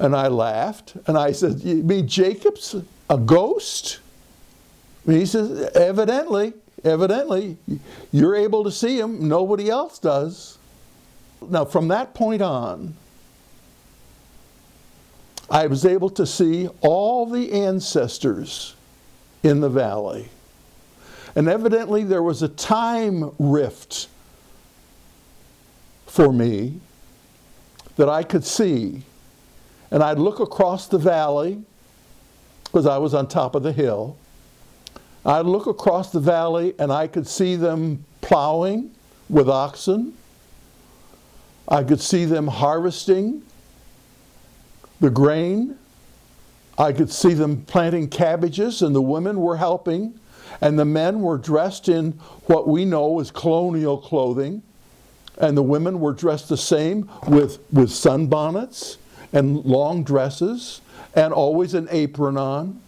And I laughed and I said, You mean Jacob's a ghost? And he says, Evidently, evidently, you're able to see him, nobody else does. Now, from that point on, I was able to see all the ancestors in the valley. And evidently, there was a time rift for me that I could see. And I'd look across the valley, because I was on top of the hill. I'd look across the valley and I could see them plowing with oxen. I could see them harvesting the grain. I could see them planting cabbages, and the women were helping, and the men were dressed in what we know as colonial clothing, and the women were dressed the same with, with sunbonnets and long dresses and always an apron on.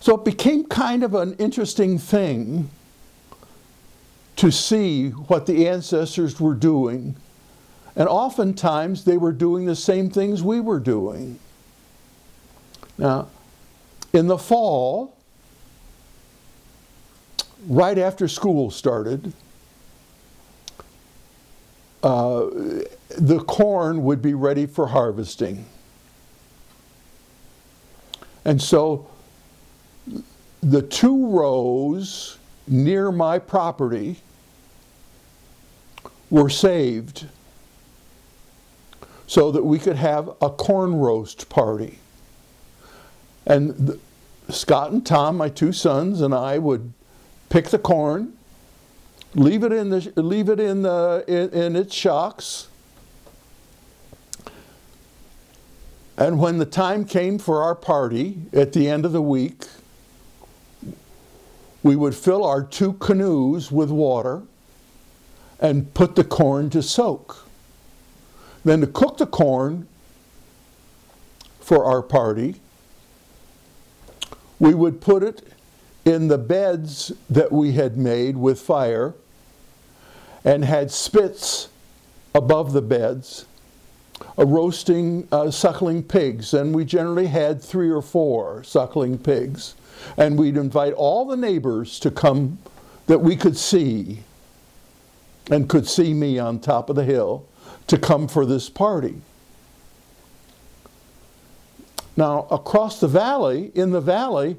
So it became kind of an interesting thing to see what the ancestors were doing. And oftentimes they were doing the same things we were doing. Now, in the fall, right after school started, uh, the corn would be ready for harvesting. And so the two rows near my property were saved so that we could have a corn roast party. And the, Scott and Tom, my two sons, and I would pick the corn, leave it in the leave it in the in, in its shocks, and when the time came for our party at the end of the week, we would fill our two canoes with water and put the corn to soak. Then to cook the corn for our party, we would put it in the beds that we had made with fire and had spits above the beds, roasting uh, suckling pigs. And we generally had three or four suckling pigs. And we'd invite all the neighbors to come that we could see and could see me on top of the hill to come for this party. Now, across the valley, in the valley,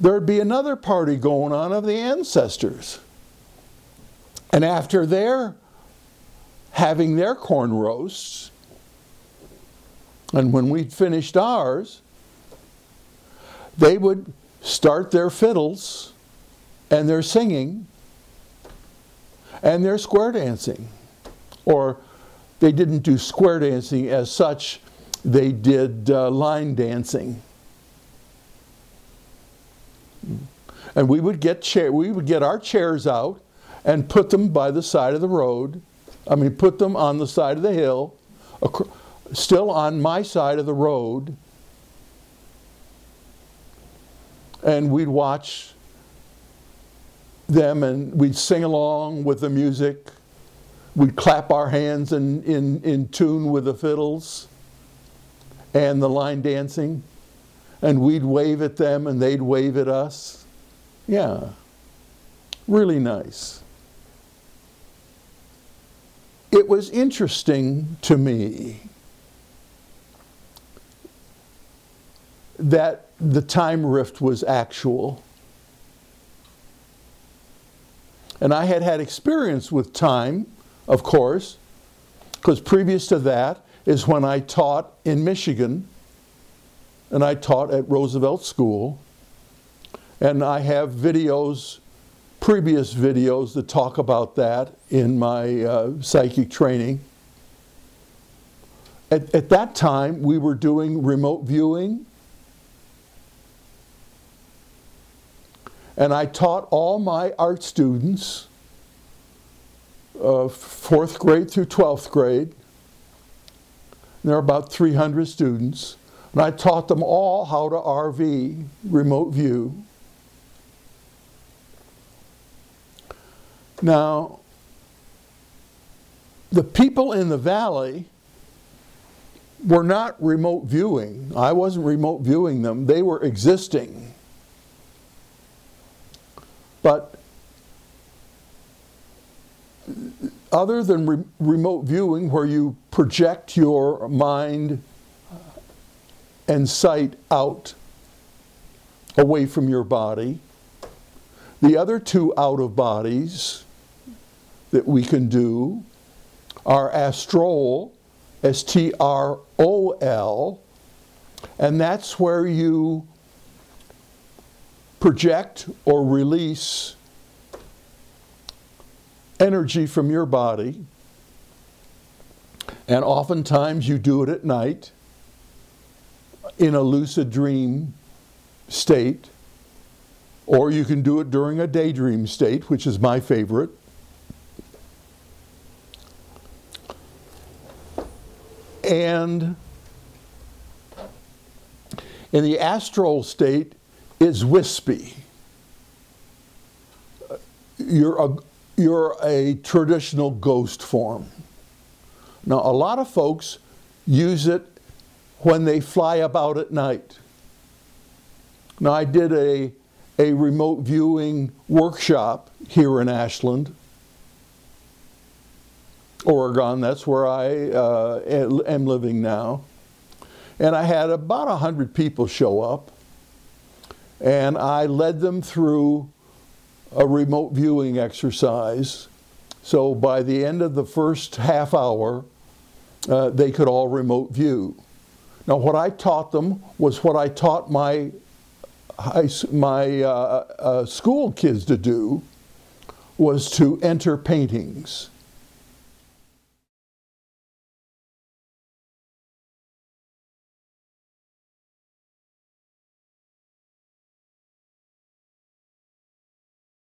there'd be another party going on of the ancestors. And after their having their corn roasts, and when we'd finished ours, they would start their fiddles and their singing and their square dancing. Or they didn't do square dancing as such, they did uh, line dancing. And we would get chair, we would get our chairs out and put them by the side of the road. I mean, put them on the side of the hill, still on my side of the road. And we'd watch them and we'd sing along with the music. We'd clap our hands in, in, in tune with the fiddles and the line dancing. And we'd wave at them and they'd wave at us. Yeah, really nice. It was interesting to me that the time rift was actual. And I had had experience with time, of course, because previous to that is when I taught in Michigan, and I taught at Roosevelt School. And I have videos, previous videos that talk about that in my uh, psychic training. At, at that time, we were doing remote viewing And I taught all my art students, uh, fourth grade through 12th grade. There are about 300 students. And I taught them all how to RV, remote view. Now, the people in the valley were not remote viewing. I wasn't remote viewing them, they were existing. But other than re remote viewing, where you project your mind and sight out away from your body, the other two out of bodies that we can do are astrol, S T R O L, and that's where you project or release energy from your body. And oftentimes you do it at night in a lucid dream state, or you can do it during a daydream state, which is my favorite. And in the astral state, it's wispy. You're a, you're a traditional ghost form. Now, a lot of folks use it when they fly about at night. Now, I did a, a remote viewing workshop here in Ashland, Oregon. That's where I uh, am living now. And I had about 100 people show up, and I led them through a remote viewing exercise. So by the end of the first half hour, uh, they could all remote view. Now, what I taught them was what I taught my high, my uh, uh, school kids to do was to enter paintings.